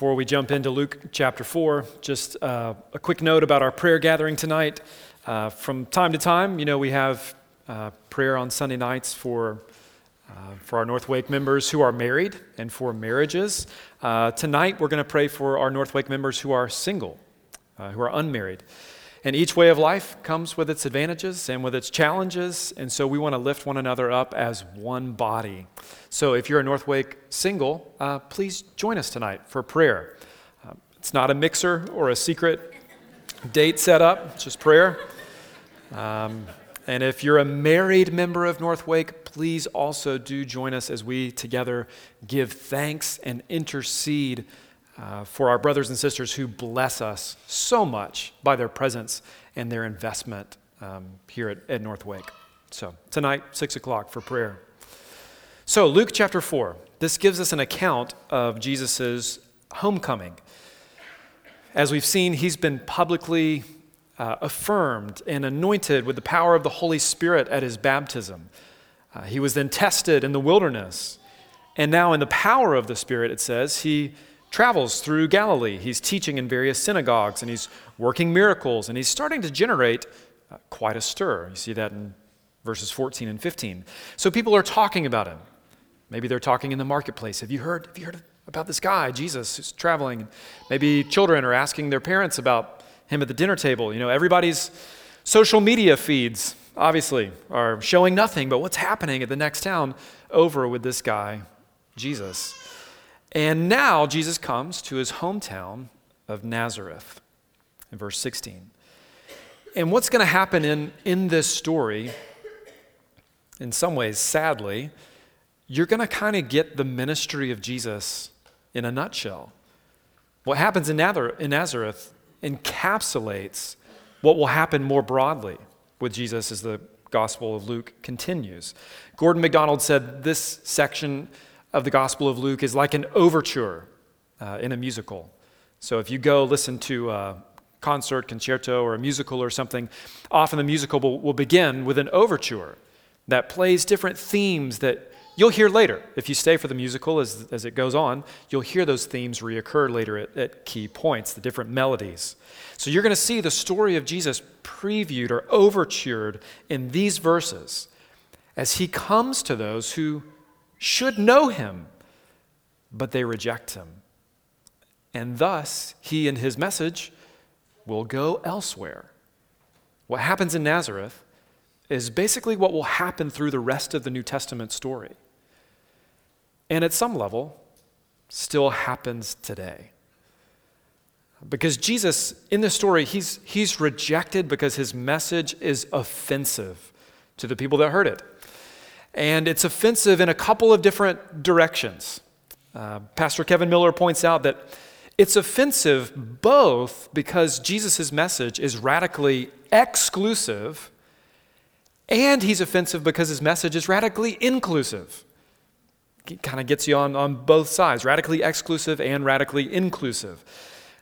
Before we jump into Luke chapter 4, just uh, a quick note about our prayer gathering tonight. Uh, from time to time, you know, we have uh, prayer on Sunday nights for, uh, for our North Wake members who are married and for marriages. Uh, tonight, we're going to pray for our North Wake members who are single, uh, who are unmarried. And each way of life comes with its advantages and with its challenges, and so we want to lift one another up as one body. So if you're a North Wake single, uh, please join us tonight for prayer. Uh, it's not a mixer or a secret date set up, it's just prayer. Um, and if you're a married member of North Wake, please also do join us as we together give thanks and intercede uh, for our brothers and sisters who bless us so much by their presence and their investment um, here at, at North Wake. So, tonight, 6 o'clock for prayer. So, Luke chapter 4, this gives us an account of Jesus' homecoming. As we've seen, he's been publicly uh, affirmed and anointed with the power of the Holy Spirit at his baptism. Uh, he was then tested in the wilderness. And now, in the power of the Spirit, it says, he travels through Galilee. He's teaching in various synagogues and he's working miracles and he's starting to generate uh, quite a stir. You see that in verses 14 and 15. So people are talking about him. Maybe they're talking in the marketplace. Have you heard, have you heard about this guy, Jesus, who's traveling? Maybe children are asking their parents about him at the dinner table. You know, everybody's social media feeds, obviously, are showing nothing but what's happening at the next town over with this guy, Jesus. And now Jesus comes to his hometown of Nazareth in verse 16. And what's going to happen in, in this story, in some ways, sadly, you're going to kind of get the ministry of Jesus in a nutshell. What happens in Nazareth encapsulates what will happen more broadly with Jesus as the Gospel of Luke continues. Gordon MacDonald said this section of the Gospel of Luke is like an overture uh, in a musical. So if you go listen to a concert, concerto, or a musical or something, often the musical will, will begin with an overture that plays different themes that you'll hear later. If you stay for the musical as, as it goes on, you'll hear those themes reoccur later at, at key points, the different melodies. So you're going to see the story of Jesus previewed or overtured in these verses as he comes to those who should know him, but they reject him. And thus, he and his message will go elsewhere. What happens in Nazareth is basically what will happen through the rest of the New Testament story. And at some level, still happens today. Because Jesus, in this story, he's, he's rejected because his message is offensive to the people that heard it. And it's offensive in a couple of different directions. Uh, Pastor Kevin Miller points out that it's offensive both because Jesus' message is radically exclusive, and he's offensive because his message is radically inclusive. It kind of gets you on, on both sides radically exclusive and radically inclusive.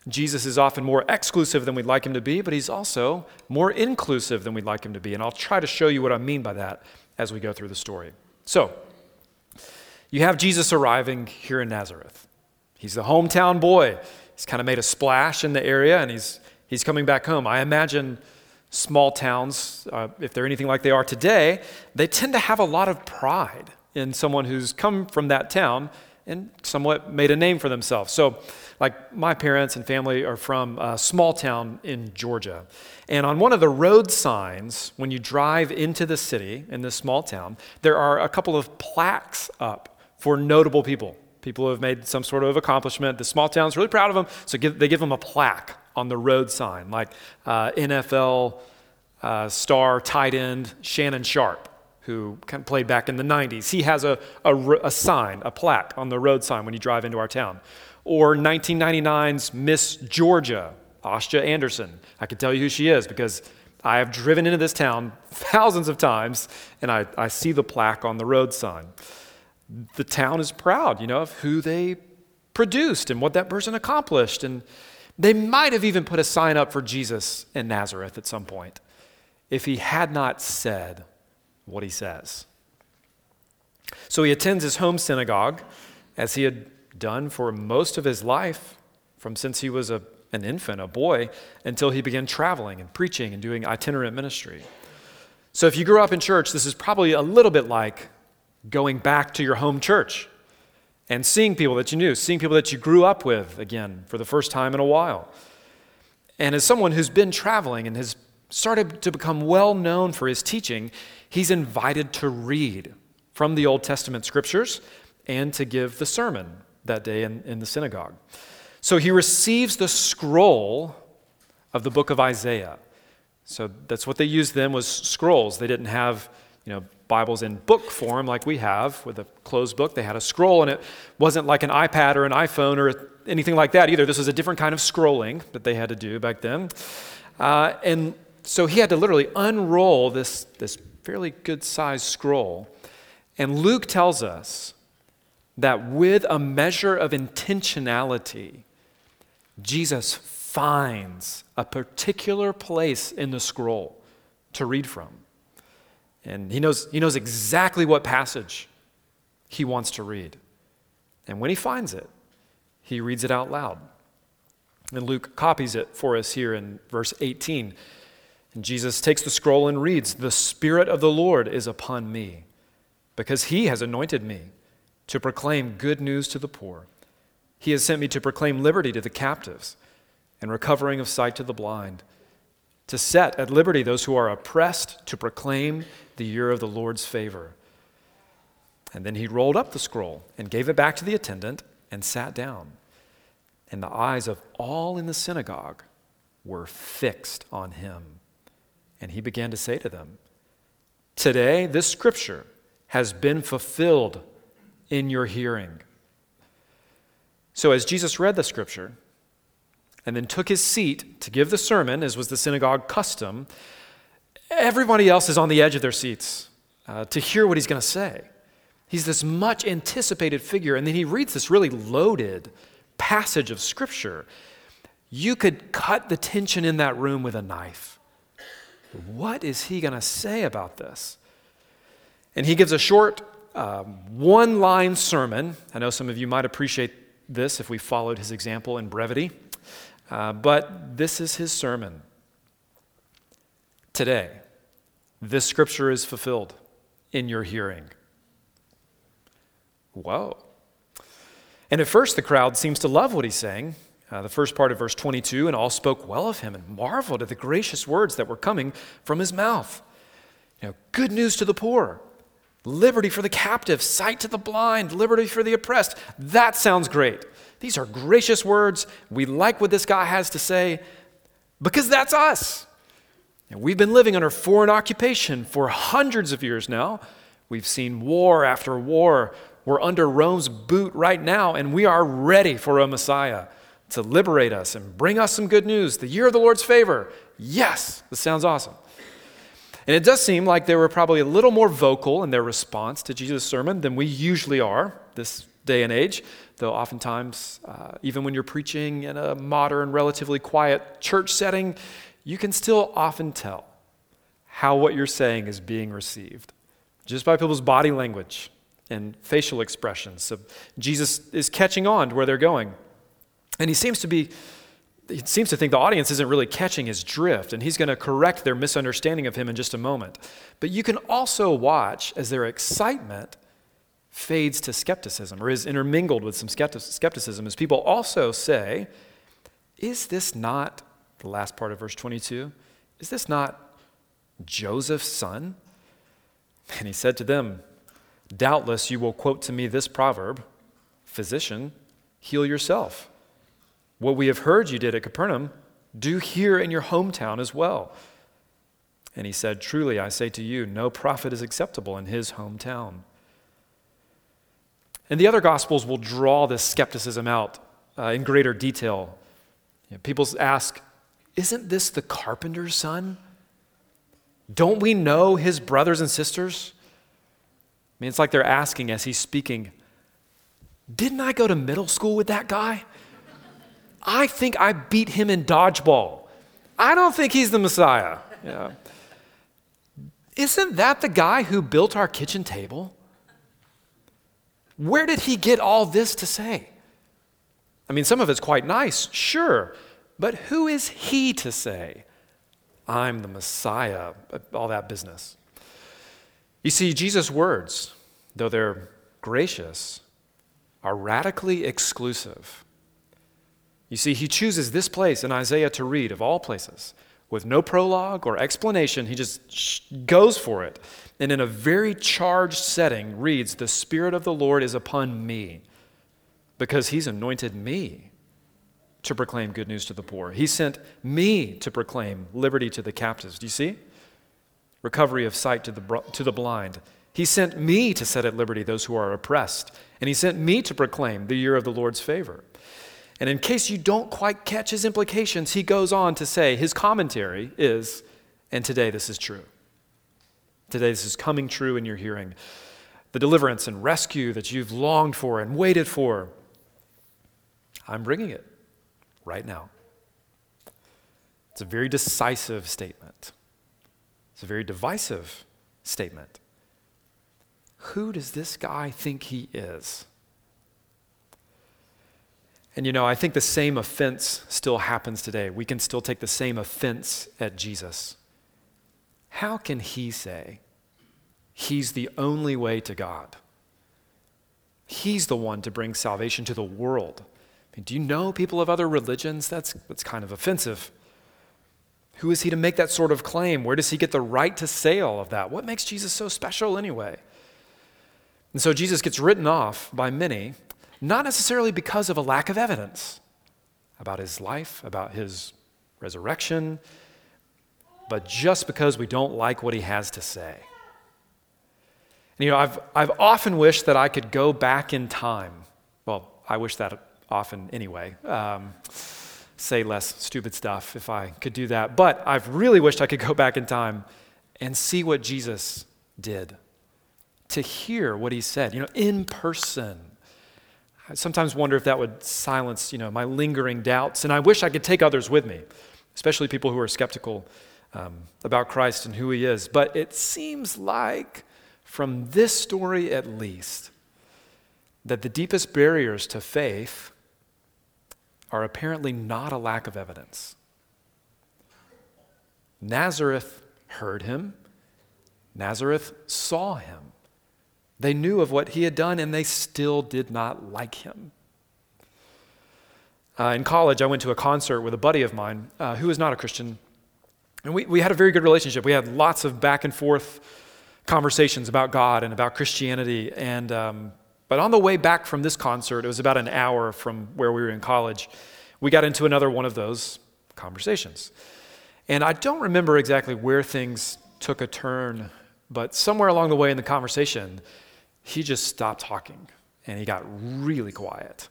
Jesus is often more exclusive than we'd like him to be, but he's also more inclusive than we'd like him to be. And I'll try to show you what I mean by that as we go through the story. So, you have Jesus arriving here in Nazareth. He's the hometown boy. He's kind of made a splash in the area and he's, he's coming back home. I imagine small towns, uh, if they're anything like they are today, they tend to have a lot of pride in someone who's come from that town and somewhat made a name for themselves. So, like my parents and family are from a small town in Georgia. And on one of the road signs, when you drive into the city in this small town, there are a couple of plaques up for notable people. People who have made some sort of accomplishment. The small town's really proud of them, so give, they give them a plaque on the road sign, like uh, NFL uh, star tight end Shannon Sharpe who kind of played back in the 90s. He has a, a, a, sign, a plaque on the road sign when you drive into our town. Or 1999's Miss Georgia, Asha Anderson. I can tell you who she is because I have driven into this town thousands of times and I, I see the plaque on the road sign. The town is proud, you know, of who they produced and what that person accomplished. And they might have even put a sign up for Jesus in Nazareth at some point if he had not said what he says. So he attends his home synagogue as he had done for most of his life from since he was a, an infant, a boy, until he began traveling and preaching and doing itinerant ministry. So if you grew up in church, this is probably a little bit like going back to your home church and seeing people that you knew, seeing people that you grew up with again for the first time in a while. And as someone who's been traveling and has started to become well known for his teaching, he's invited to read from the Old Testament scriptures and to give the sermon that day in, in the synagogue. So he receives the scroll of the book of Isaiah. So that's what they used then was scrolls. They didn't have, you know, Bibles in book form like we have with a closed book. They had a scroll, and it wasn't like an iPad or an iPhone or anything like that either. This was a different kind of scrolling that they had to do back then. Uh, and so he had to literally unroll this, this fairly good sized scroll. And Luke tells us that with a measure of intentionality, Jesus finds a particular place in the scroll to read from. And he knows, he knows exactly what passage he wants to read. And when he finds it, he reads it out loud. And Luke copies it for us here in verse 18. And Jesus takes the scroll and reads, The Spirit of the Lord is upon me, because he has anointed me to proclaim good news to the poor. He has sent me to proclaim liberty to the captives and recovering of sight to the blind, to set at liberty those who are oppressed, to proclaim the year of the Lord's favor. And then he rolled up the scroll and gave it back to the attendant and sat down. And the eyes of all in the synagogue were fixed on him. And he began to say to them, Today, this scripture has been fulfilled in your hearing. So, as Jesus read the scripture and then took his seat to give the sermon, as was the synagogue custom, everybody else is on the edge of their seats uh, to hear what he's going to say. He's this much anticipated figure, and then he reads this really loaded passage of scripture. You could cut the tension in that room with a knife. What is he going to say about this? And he gives a short um, one line sermon. I know some of you might appreciate this if we followed his example in brevity, uh, but this is his sermon. Today, this scripture is fulfilled in your hearing. Whoa. And at first, the crowd seems to love what he's saying. Uh, the first part of verse 22 and all spoke well of him and marveled at the gracious words that were coming from his mouth. You know, good news to the poor, liberty for the captive, sight to the blind, liberty for the oppressed. That sounds great. These are gracious words. We like what this guy has to say because that's us. And we've been living under foreign occupation for hundreds of years now. We've seen war after war. We're under Rome's boot right now, and we are ready for a Messiah to liberate us and bring us some good news. The year of the Lord's favor. Yes, this sounds awesome. And it does seem like they were probably a little more vocal in their response to Jesus' sermon than we usually are this day and age, though oftentimes, uh, even when you're preaching in a modern, relatively quiet church setting, you can still often tell how what you're saying is being received just by people's body language and facial expressions. So Jesus is catching on to where they're going. And he seems to be he seems to think the audience isn't really catching his drift, and he's going to correct their misunderstanding of him in just a moment. But you can also watch as their excitement fades to skepticism or is intermingled with some skepticism as people also say, Is this not the last part of verse 22, is this not Joseph's son? And he said to them, Doubtless you will quote to me this proverb Physician, heal yourself. What we have heard you did at Capernaum, do here in your hometown as well. And he said, Truly, I say to you, no prophet is acceptable in his hometown. And the other gospels will draw this skepticism out uh, in greater detail. You know, people ask, isn't this the carpenter's son? Don't we know his brothers and sisters? I mean, it's like they're asking as he's speaking, Didn't I go to middle school with that guy? I think I beat him in dodgeball. I don't think he's the Messiah. Yeah. Isn't that the guy who built our kitchen table? Where did he get all this to say? I mean, some of it's quite nice, sure, but who is he to say, I'm the Messiah, all that business? You see, Jesus' words, though they're gracious, are radically exclusive. You see, he chooses this place in Isaiah to read, of all places, with no prologue or explanation. He just goes for it. And in a very charged setting, reads, The Spirit of the Lord is upon me, because he's anointed me to proclaim good news to the poor. He sent me to proclaim liberty to the captives. Do you see? Recovery of sight to the, to the blind. He sent me to set at liberty those who are oppressed. And he sent me to proclaim the year of the Lord's favor. And in case you don't quite catch his implications, he goes on to say his commentary is, and today this is true. Today this is coming true in your hearing. The deliverance and rescue that you've longed for and waited for, I'm bringing it right now. It's a very decisive statement. It's a very divisive statement. Who does this guy think he is? And you know, I think the same offense still happens today. We can still take the same offense at Jesus. How can he say he's the only way to God? He's the one to bring salvation to the world. I mean, do you know people of other religions? That's, that's kind of offensive. Who is he to make that sort of claim? Where does he get the right to say all of that? What makes Jesus so special anyway? And so Jesus gets written off by many not necessarily because of a lack of evidence about his life, about his resurrection, but just because we don't like what he has to say. And, you know, I've, I've often wished that I could go back in time. Well, I wish that often anyway. Um, say less stupid stuff if I could do that. But I've really wished I could go back in time and see what Jesus did, to hear what he said, you know, in person I sometimes wonder if that would silence, you know, my lingering doubts. And I wish I could take others with me, especially people who are skeptical um, about Christ and who he is. But it seems like, from this story at least, that the deepest barriers to faith are apparently not a lack of evidence. Nazareth heard him, Nazareth saw him. They knew of what he had done, and they still did not like him. Uh, in college, I went to a concert with a buddy of mine uh, who was not a Christian. And we, we had a very good relationship. We had lots of back and forth conversations about God and about Christianity. And, um, but on the way back from this concert, it was about an hour from where we were in college, we got into another one of those conversations. And I don't remember exactly where things took a turn, but somewhere along the way in the conversation, he just stopped talking and he got really quiet.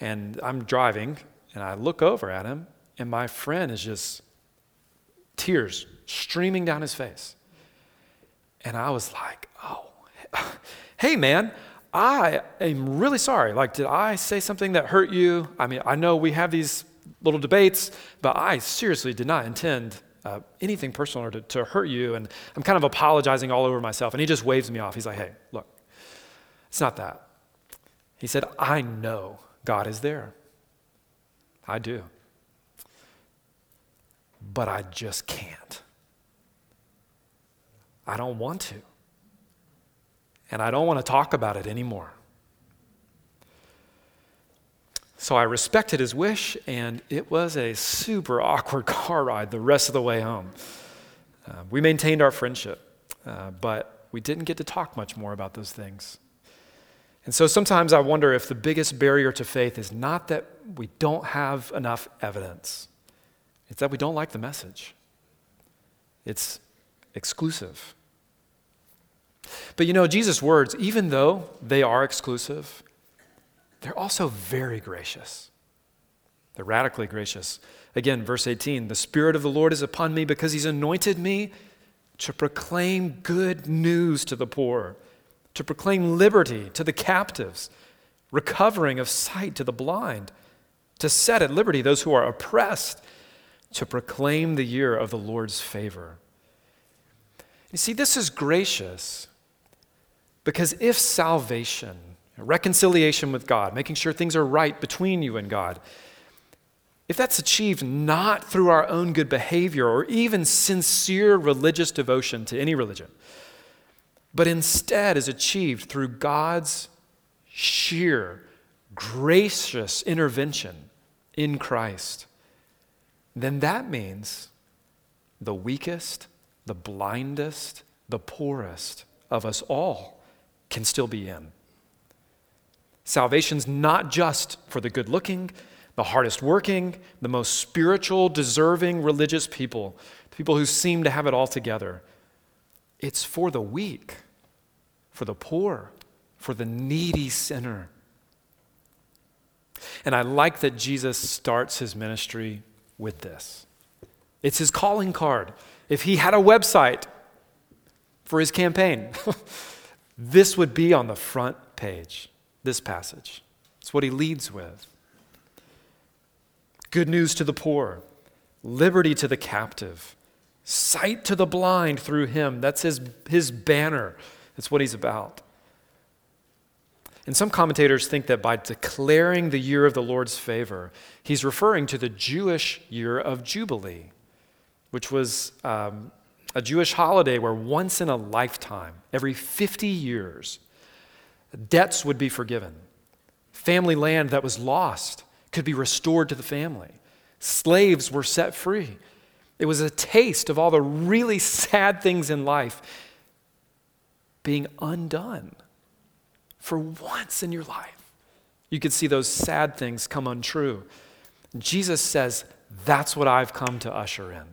And I'm driving and I look over at him and my friend is just tears streaming down his face. And I was like, oh, hey, man, I am really sorry. Like, did I say something that hurt you? I mean, I know we have these little debates, but I seriously did not intend uh, anything personal or to, to hurt you. And I'm kind of apologizing all over myself. And he just waves me off. He's like, hey, look, it's not that. He said, I know God is there. I do. But I just can't. I don't want to. And I don't want to talk about it anymore. So I respected his wish, and it was a super awkward car ride the rest of the way home. Uh, we maintained our friendship, uh, but we didn't get to talk much more about those things. And so sometimes I wonder if the biggest barrier to faith is not that we don't have enough evidence, it's that we don't like the message. It's exclusive. But you know, Jesus' words, even though they are exclusive, they're also very gracious. They're radically gracious. Again, verse 18 the Spirit of the Lord is upon me because he's anointed me to proclaim good news to the poor to proclaim liberty to the captives, recovering of sight to the blind, to set at liberty those who are oppressed, to proclaim the year of the Lord's favor. You see, this is gracious because if salvation reconciliation with God, making sure things are right between you and God, if that's achieved not through our own good behavior or even sincere religious devotion to any religion, but instead is achieved through God's sheer, gracious intervention in Christ, then that means the weakest, the blindest, the poorest of us all can still be in. Salvation's not just for the good looking, the hardest working, the most spiritual, deserving religious people, the people who seem to have it all together. It's for the weak, for the poor, for the needy sinner. And I like that Jesus starts his ministry with this. It's his calling card. If he had a website for his campaign, this would be on the front page, this passage. It's what he leads with. Good news to the poor, liberty to the captive, sight to the blind through him. That's his, his banner. That's what he's about. And some commentators think that by declaring the year of the Lord's favor, he's referring to the Jewish year of Jubilee, which was um, a Jewish holiday where once in a lifetime, every 50 years, debts would be forgiven. Family land that was lost could be restored to the family. Slaves were set free. It was a taste of all the really sad things in life being undone for once in your life. You could see those sad things come untrue. Jesus says, That's what I've come to usher in.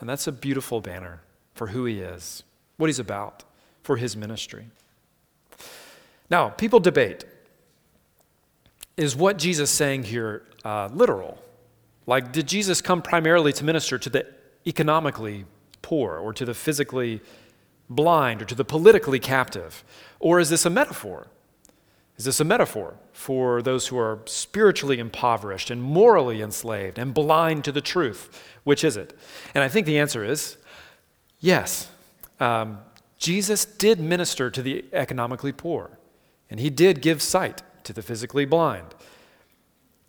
And that's a beautiful banner for who he is, what he's about, for his ministry. Now, people debate is what Jesus saying here uh, literal? Like, did Jesus come primarily to minister to the economically poor or to the physically blind or to the politically captive? Or is this a metaphor? Is this a metaphor for those who are spiritually impoverished and morally enslaved and blind to the truth? Which is it? And I think the answer is yes. Um, Jesus did minister to the economically poor, and he did give sight to the physically blind.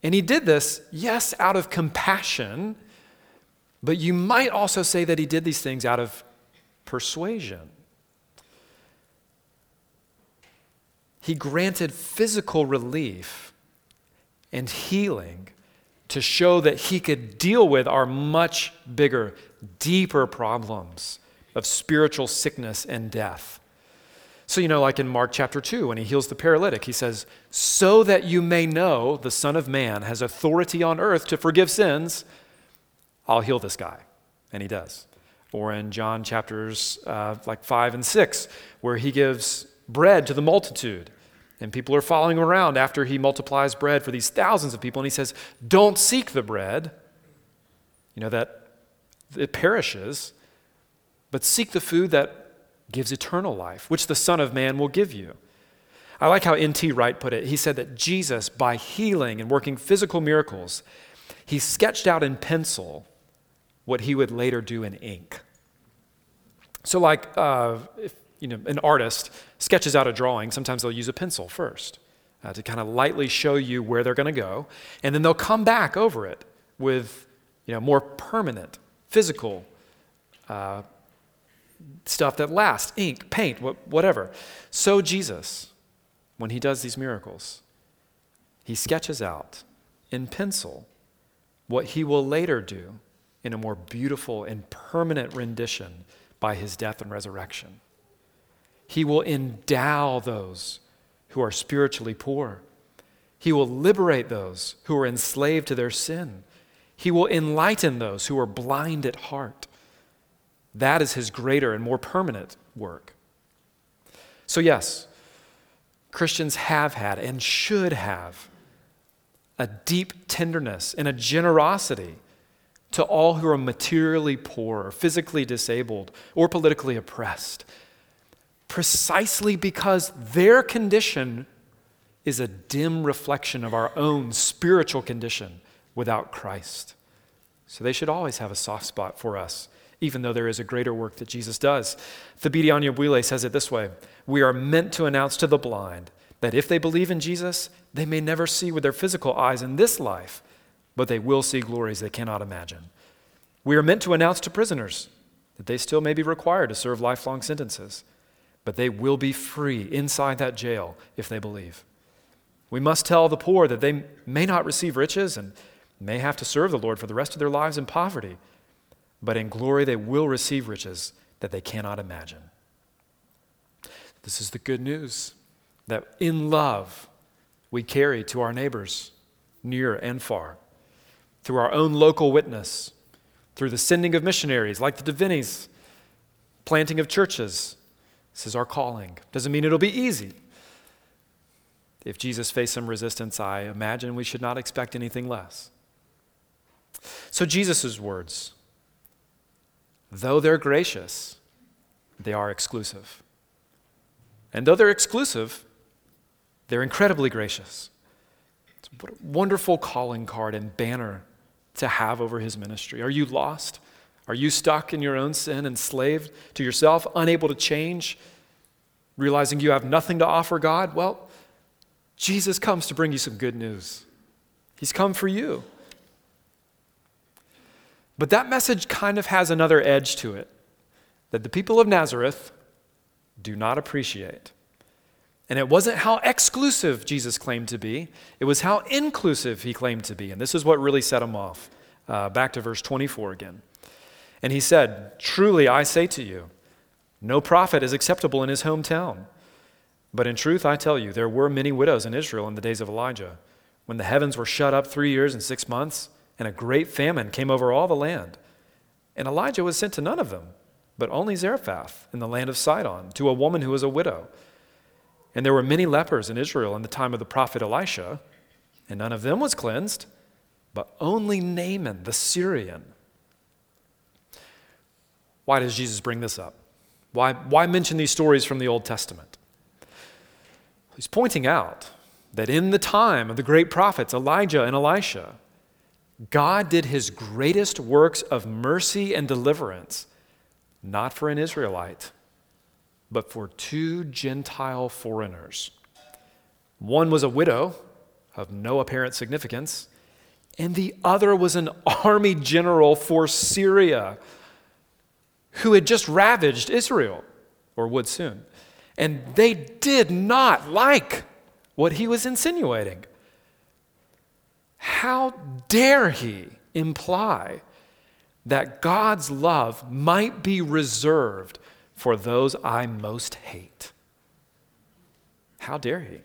And he did this, yes, out of compassion, but you might also say that he did these things out of persuasion. He granted physical relief and healing to show that he could deal with our much bigger, deeper problems of spiritual sickness and death. So, you know, like in Mark chapter 2, when he heals the paralytic, he says, So that you may know the Son of Man has authority on earth to forgive sins, I'll heal this guy. And he does or in John chapters uh, like 5 and 6, where he gives bread to the multitude. And people are following him around after he multiplies bread for these thousands of people. And he says, Don't seek the bread, you know, that it perishes, but seek the food that gives eternal life, which the Son of Man will give you. I like how N.T. Wright put it. He said that Jesus, by healing and working physical miracles, he sketched out in pencil what he would later do in ink. So, like uh, if you know, an artist sketches out a drawing, sometimes they'll use a pencil first uh, to kind of lightly show you where they're going to go, and then they'll come back over it with you know, more permanent, physical uh, stuff that lasts ink, paint, whatever. So, Jesus, when he does these miracles, he sketches out in pencil what he will later do in a more beautiful and permanent rendition by his death and resurrection. He will endow those who are spiritually poor. He will liberate those who are enslaved to their sin. He will enlighten those who are blind at heart. That is his greater and more permanent work. So, yes, Christians have had and should have a deep tenderness and a generosity to all who are materially poor, or physically disabled, or politically oppressed, precisely because their condition is a dim reflection of our own spiritual condition without Christ. So they should always have a soft spot for us even though there is a greater work that Jesus does. Thabiti Anyabwile says it this way We are meant to announce to the blind that if they believe in Jesus, they may never see with their physical eyes in this life, but they will see glories they cannot imagine. We are meant to announce to prisoners that they still may be required to serve lifelong sentences, but they will be free inside that jail if they believe. We must tell the poor that they may not receive riches and may have to serve the Lord for the rest of their lives in poverty, but in glory they will receive riches that they cannot imagine. This is the good news that in love we carry to our neighbors, near and far, through our own local witness, through the sending of missionaries like the Divinis, planting of churches. This is our calling. Doesn't mean it'll be easy. If Jesus faced some resistance, I imagine we should not expect anything less. So, Jesus' words, though they're gracious, they are exclusive. And though they're exclusive, they're incredibly gracious. What a wonderful calling card and banner to have over his ministry. Are you lost? Are you stuck in your own sin, enslaved to yourself, unable to change, realizing you have nothing to offer God? Well, Jesus comes to bring you some good news. He's come for you. But that message kind of has another edge to it that the people of Nazareth do not appreciate. And it wasn't how exclusive Jesus claimed to be, it was how inclusive he claimed to be. And this is what really set him off. Uh, back to verse 24 again. And he said, Truly I say to you, no prophet is acceptable in his hometown. But in truth, I tell you, there were many widows in Israel in the days of Elijah, when the heavens were shut up three years and six months and a great famine came over all the land. And Elijah was sent to none of them, but only Zarephath in the land of Sidon, to a woman who was a widow. And there were many lepers in Israel in the time of the prophet Elisha, and none of them was cleansed, but only Naaman the Syrian. Why does Jesus bring this up? Why, why mention these stories from the Old Testament? He's pointing out that in the time of the great prophets Elijah and Elisha, God did his greatest works of mercy and deliverance, not for an Israelite, but for two Gentile foreigners. One was a widow of no apparent significance, and the other was an army general for Syria who had just ravaged Israel, or would soon. And they did not like what he was insinuating. How dare he imply that God's love might be reserved for those I most hate? How dare he?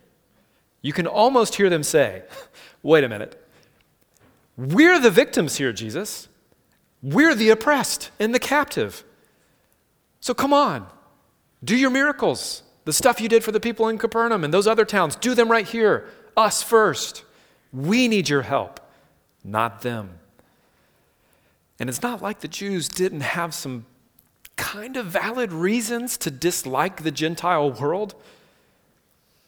You can almost hear them say, wait a minute. We're the victims here, Jesus. We're the oppressed and the captive. So come on, do your miracles. The stuff you did for the people in Capernaum and those other towns, do them right here. Us first. We need your help, not them. And it's not like the Jews didn't have some kind of valid reasons to dislike the Gentile world.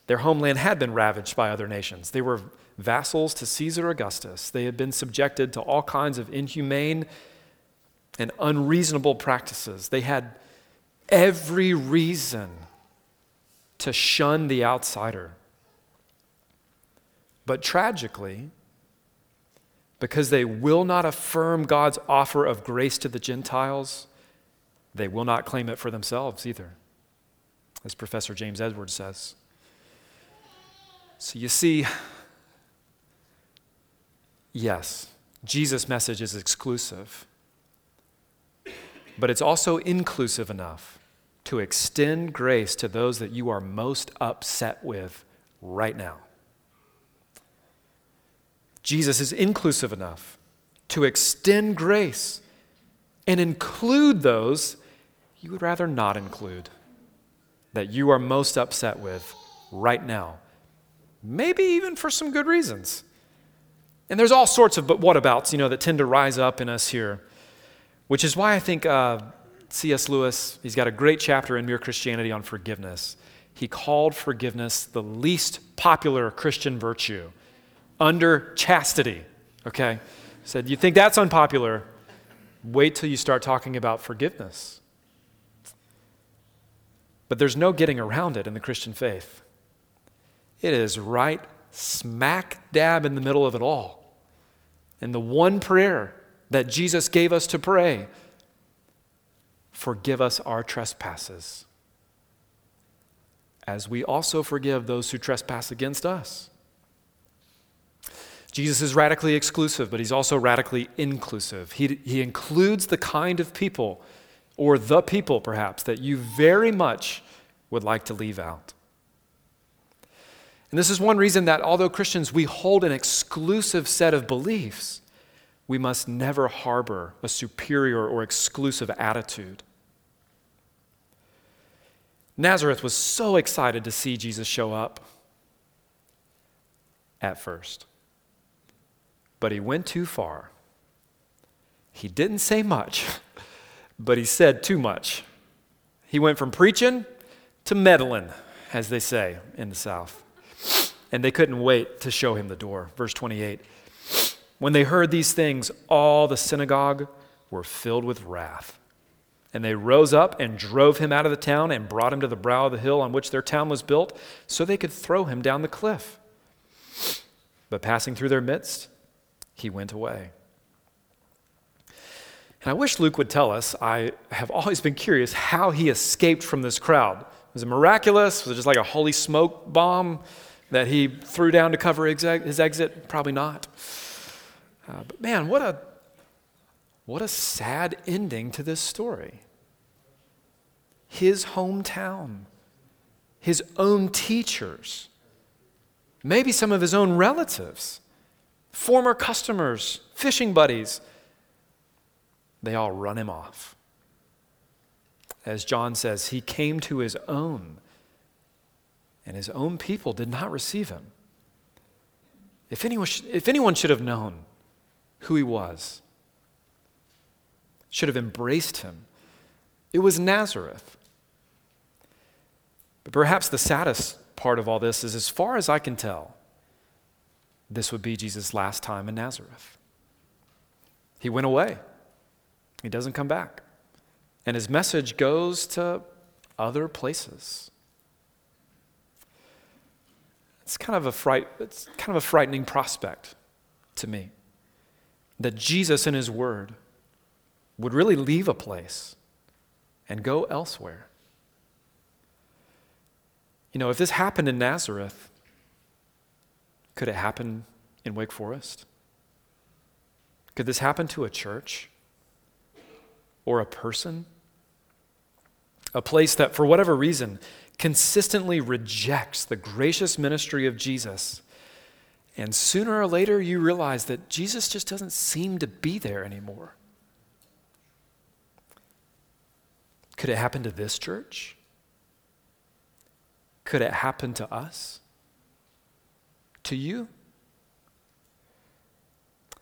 Their homeland had been ravaged by other nations. They were vassals to Caesar Augustus. They had been subjected to all kinds of inhumane and unreasonable practices. They had every reason to shun the outsider. But tragically, because they will not affirm God's offer of grace to the Gentiles, they will not claim it for themselves either, as Professor James Edwards says. So you see, yes, Jesus' message is exclusive, but it's also inclusive enough to extend grace to those that you are most upset with right now. Jesus is inclusive enough to extend grace and include those you would rather not include, that you are most upset with right now. Maybe even for some good reasons. And there's all sorts of but whatabouts, you know, that tend to rise up in us here, which is why I think uh, C.S. Lewis, he's got a great chapter in Mere Christianity on forgiveness. He called forgiveness the least popular Christian virtue under chastity. Okay? Said, You think that's unpopular? Wait till you start talking about forgiveness. But there's no getting around it in the Christian faith. It is right smack dab in the middle of it all. And the one prayer that Jesus gave us to pray forgive us our trespasses, as we also forgive those who trespass against us. Jesus is radically exclusive, but he's also radically inclusive. He, he includes the kind of people, or the people perhaps, that you very much would like to leave out. And this is one reason that although Christians, we hold an exclusive set of beliefs, we must never harbor a superior or exclusive attitude. Nazareth was so excited to see Jesus show up at first, but he went too far. He didn't say much, but he said too much. He went from preaching to meddling, as they say in the South and they couldn't wait to show him the door. Verse 28. When they heard these things, all the synagogue were filled with wrath. And they rose up and drove him out of the town and brought him to the brow of the hill on which their town was built, so they could throw him down the cliff. But passing through their midst, he went away. And I wish Luke would tell us. I have always been curious how he escaped from this crowd. Was it miraculous? Was it just like a holy smoke bomb? that he threw down to cover his exit? Probably not. Uh, but man, what a, what a sad ending to this story. His hometown, his own teachers, maybe some of his own relatives, former customers, fishing buddies, they all run him off. As John says, he came to his own and his own people did not receive him. If anyone, if anyone should have known who he was, should have embraced him, it was Nazareth. But perhaps the saddest part of all this is as far as I can tell, this would be Jesus' last time in Nazareth. He went away, he doesn't come back. And his message goes to other places. It's kind of a fright, it's kind of a frightening prospect to me that Jesus and his word would really leave a place and go elsewhere. You know, if this happened in Nazareth, could it happen in Wake Forest? Could this happen to a church or a person? A place that, for whatever reason, consistently rejects the gracious ministry of Jesus. And sooner or later, you realize that Jesus just doesn't seem to be there anymore. Could it happen to this church? Could it happen to us? To you?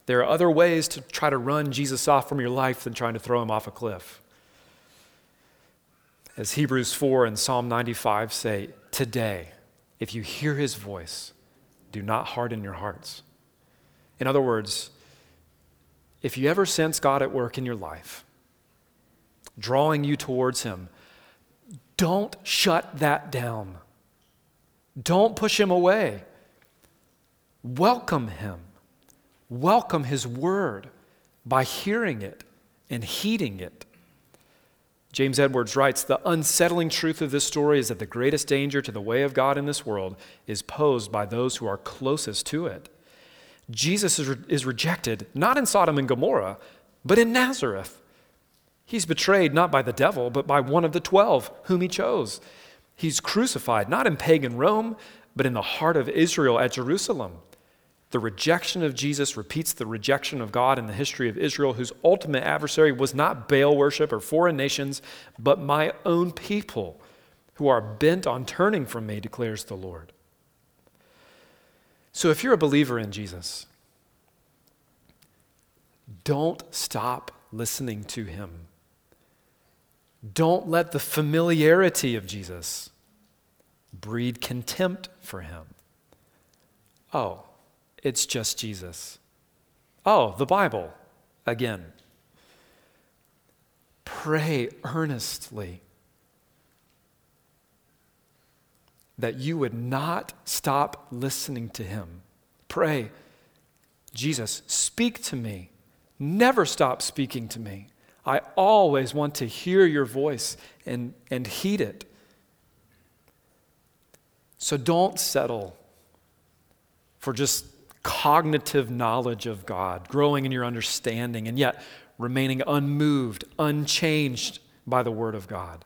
There are other ways to try to run Jesus off from your life than trying to throw him off a cliff. As Hebrews 4 and Psalm 95 say, today, if you hear his voice, do not harden your hearts. In other words, if you ever sense God at work in your life, drawing you towards him, don't shut that down. Don't push him away. Welcome him. Welcome his word by hearing it and heeding it. James Edwards writes The unsettling truth of this story is that the greatest danger to the way of God in this world is posed by those who are closest to it. Jesus is, re- is rejected not in Sodom and Gomorrah, but in Nazareth. He's betrayed not by the devil, but by one of the twelve whom he chose. He's crucified not in pagan Rome, but in the heart of Israel at Jerusalem. The rejection of Jesus repeats the rejection of God in the history of Israel, whose ultimate adversary was not Baal worship or foreign nations, but my own people who are bent on turning from me, declares the Lord. So if you're a believer in Jesus, don't stop listening to him. Don't let the familiarity of Jesus breed contempt for him. Oh, it's just Jesus. Oh, the Bible again. pray earnestly that you would not stop listening to him. Pray, Jesus, speak to me. Never stop speaking to me. I always want to hear your voice and, and heed it. So don't settle for just cognitive knowledge of God, growing in your understanding, and yet remaining unmoved, unchanged by the Word of God.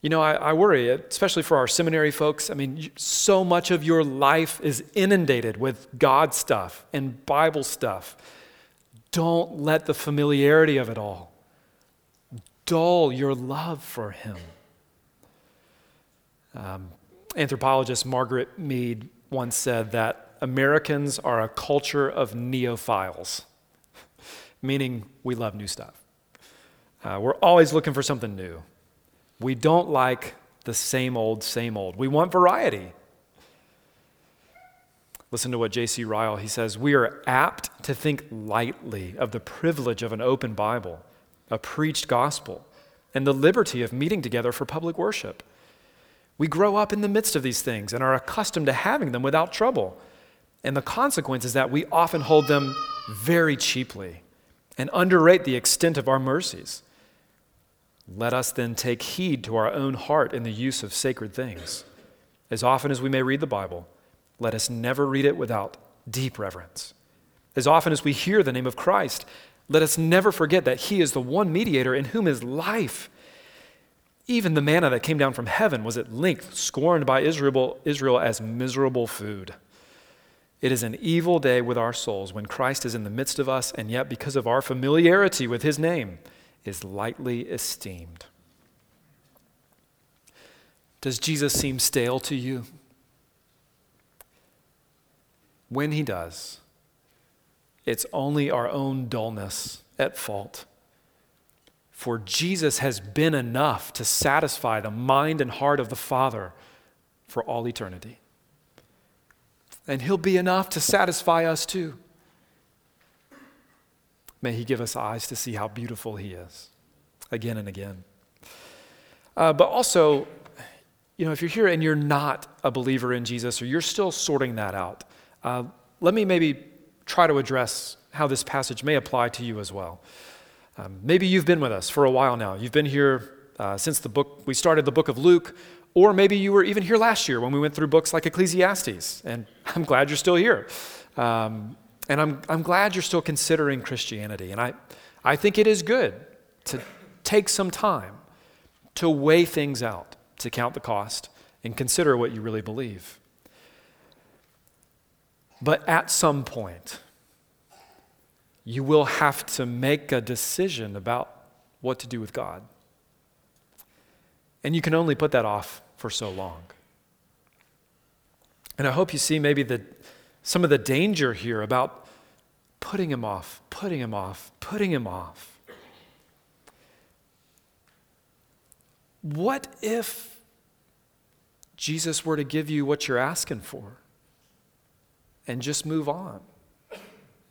You know, I, I, worry, especially for our seminary folks. I mean, so much of your life is inundated with God stuff and Bible stuff. Don't let the familiarity of it all dull your love for Him. Um, anthropologist Margaret Mead once said that Americans are a culture of neophiles, meaning we love new stuff. Uh, we're always looking for something new. We don't like the same old, same old. We want variety. Listen to what J.C. Ryle he says, "We are apt to think lightly of the privilege of an open Bible, a preached gospel, and the liberty of meeting together for public worship. We grow up in the midst of these things and are accustomed to having them without trouble. And the consequence is that we often hold them very cheaply and underrate the extent of our mercies. Let us then take heed to our own heart in the use of sacred things. As often as we may read the Bible, let us never read it without deep reverence. As often as we hear the name of Christ, let us never forget that He is the one mediator in whom is life. Even the manna that came down from heaven was at length scorned by Israel, Israel as miserable food. It is an evil day with our souls when Christ is in the midst of us, and yet because of our familiarity with His name, is lightly esteemed. Does Jesus seem stale to you? When he does, it's only our own dullness at fault. For Jesus has been enough to satisfy the mind and heart of the Father for all eternity. And he'll be enough to satisfy us too. May He give us eyes to see how beautiful He is again and again. Uh, but also, you know, if you're here and you're not a believer in Jesus or you're still sorting that out, uh, let me maybe try to address how this passage may apply to you as well. Um, maybe you've been with us for a while now. You've been here uh, since the book we started the book of Luke, or maybe you were even here last year when we went through books like Ecclesiastes. And I'm glad you're still here. Um, and I'm, I'm glad you're still considering Christianity. And I, I think it is good to take some time to weigh things out, to count the cost, and consider what you really believe. But at some point, you will have to make a decision about what to do with God. And you can only put that off for so long. And I hope you see maybe the, some of the danger here about putting him off, putting him off, putting him off. What if Jesus were to give you what you're asking for and just move on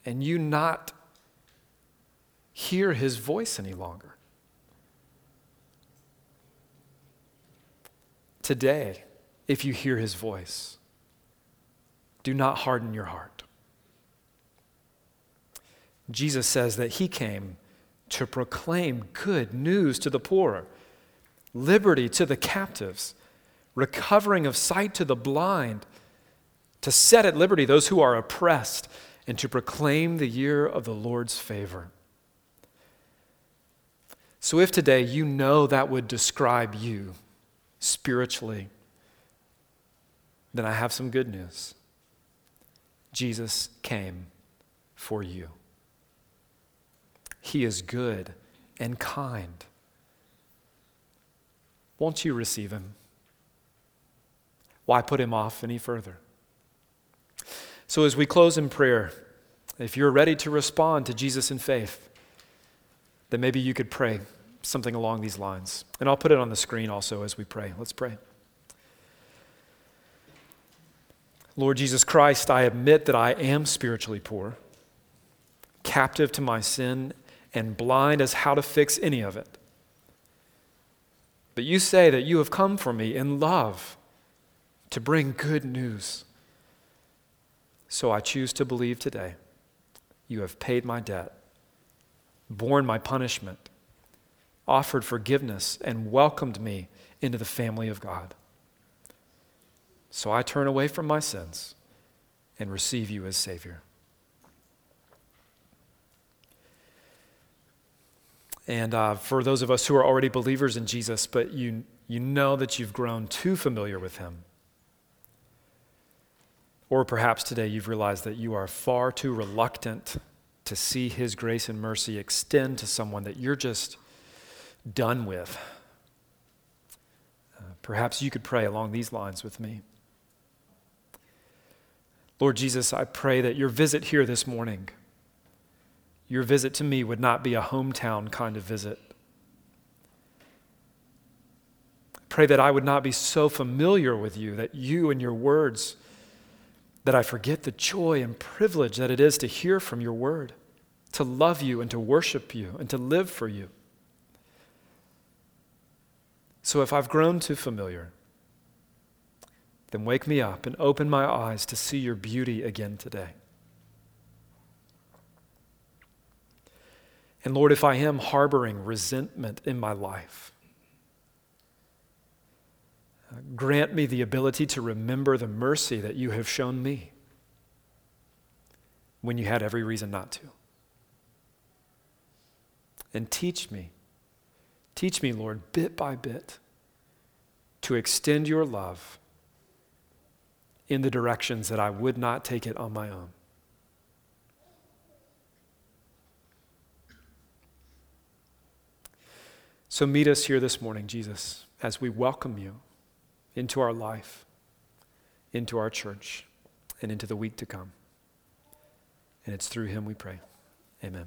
and you not hear his voice any longer? Today, if you hear his voice, do not harden your heart. Jesus says that he came to proclaim good news to the poor, liberty to the captives, recovering of sight to the blind, to set at liberty those who are oppressed, and to proclaim the year of the Lord's favor. So, if today you know that would describe you spiritually, then I have some good news. Jesus came for you. He is good and kind. Won't you receive him? Why put him off any further? So, as we close in prayer, if you're ready to respond to Jesus in faith, then maybe you could pray something along these lines. And I'll put it on the screen also as we pray. Let's pray. Lord Jesus Christ, I admit that I am spiritually poor, captive to my sin, and blind as how to fix any of it. But you say that you have come for me in love to bring good news. So I choose to believe today you have paid my debt, borne my punishment, offered forgiveness, and welcomed me into the family of God. So I turn away from my sins and receive you as Savior. And uh, for those of us who are already believers in Jesus, but you, you know that you've grown too familiar with Him, or perhaps today you've realized that you are far too reluctant to see His grace and mercy extend to someone that you're just done with. Uh, perhaps you could pray along these lines with me. Lord Jesus, I pray that your visit here this morning, your visit to me would not be a hometown kind of visit. Pray that I would not be so familiar with you that you and your words that I forget the joy and privilege that it is to hear from your word, to love you and to worship you and to live for you. So if I've grown too familiar, then wake me up and open my eyes to see your beauty again today. And Lord, if I am harboring resentment in my life, grant me the ability to remember the mercy that you have shown me when you had every reason not to. And teach me, teach me, Lord, bit by bit, to extend your love in the directions that I would not take it on my own. So meet us here this morning, Jesus, as we welcome you into our life, into our church, and into the week to come. And it's through him we pray. Amen.